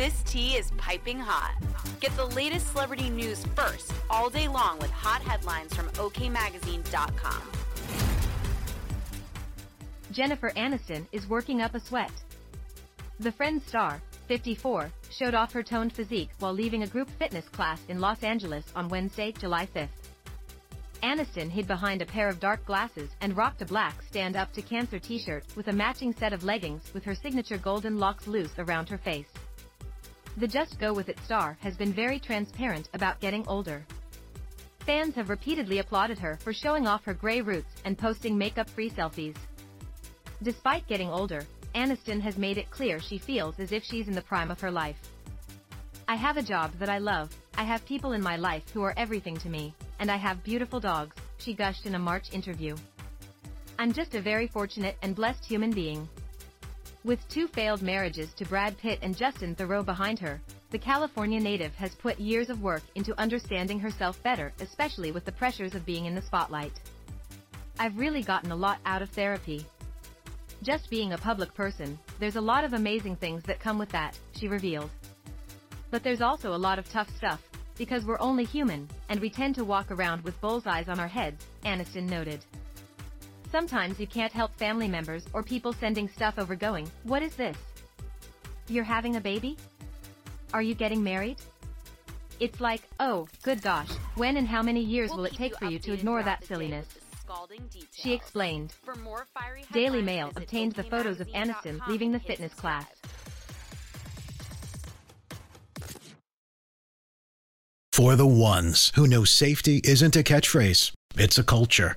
This tea is piping hot. Get the latest celebrity news first all day long with hot headlines from OKMagazine.com. Jennifer Aniston is working up a sweat. The Friends star, 54, showed off her toned physique while leaving a group fitness class in Los Angeles on Wednesday, July 5th. Aniston hid behind a pair of dark glasses and rocked a black Stand Up to Cancer t-shirt with a matching set of leggings with her signature golden locks loose around her face. The Just Go With It star has been very transparent about getting older. Fans have repeatedly applauded her for showing off her gray roots and posting makeup-free selfies. Despite getting older, Aniston has made it clear she feels as if she's in the prime of her life. I have a job that I love, I have people in my life who are everything to me, and I have beautiful dogs, she gushed in a March interview. I'm just a very fortunate and blessed human being. With two failed marriages to Brad Pitt and Justin Theroux behind her, the California native has put years of work into understanding herself better, especially with the pressures of being in the spotlight. I've really gotten a lot out of therapy. Just being a public person, there's a lot of amazing things that come with that, she revealed. But there's also a lot of tough stuff, because we're only human, and we tend to walk around with bullseyes on our heads, Aniston noted. Sometimes you can't help family members or people sending stuff over going, what is this? You're having a baby? Are you getting married? It's like, oh, good gosh, when and how many years We'll will it take you for you to ignore that silliness? with the scalding details. She explained. For more fiery Daily Mail obtained the photos of okmagazine.com Aniston leaving the fitness class. For the ones who know safety isn't a catchphrase, it's a culture.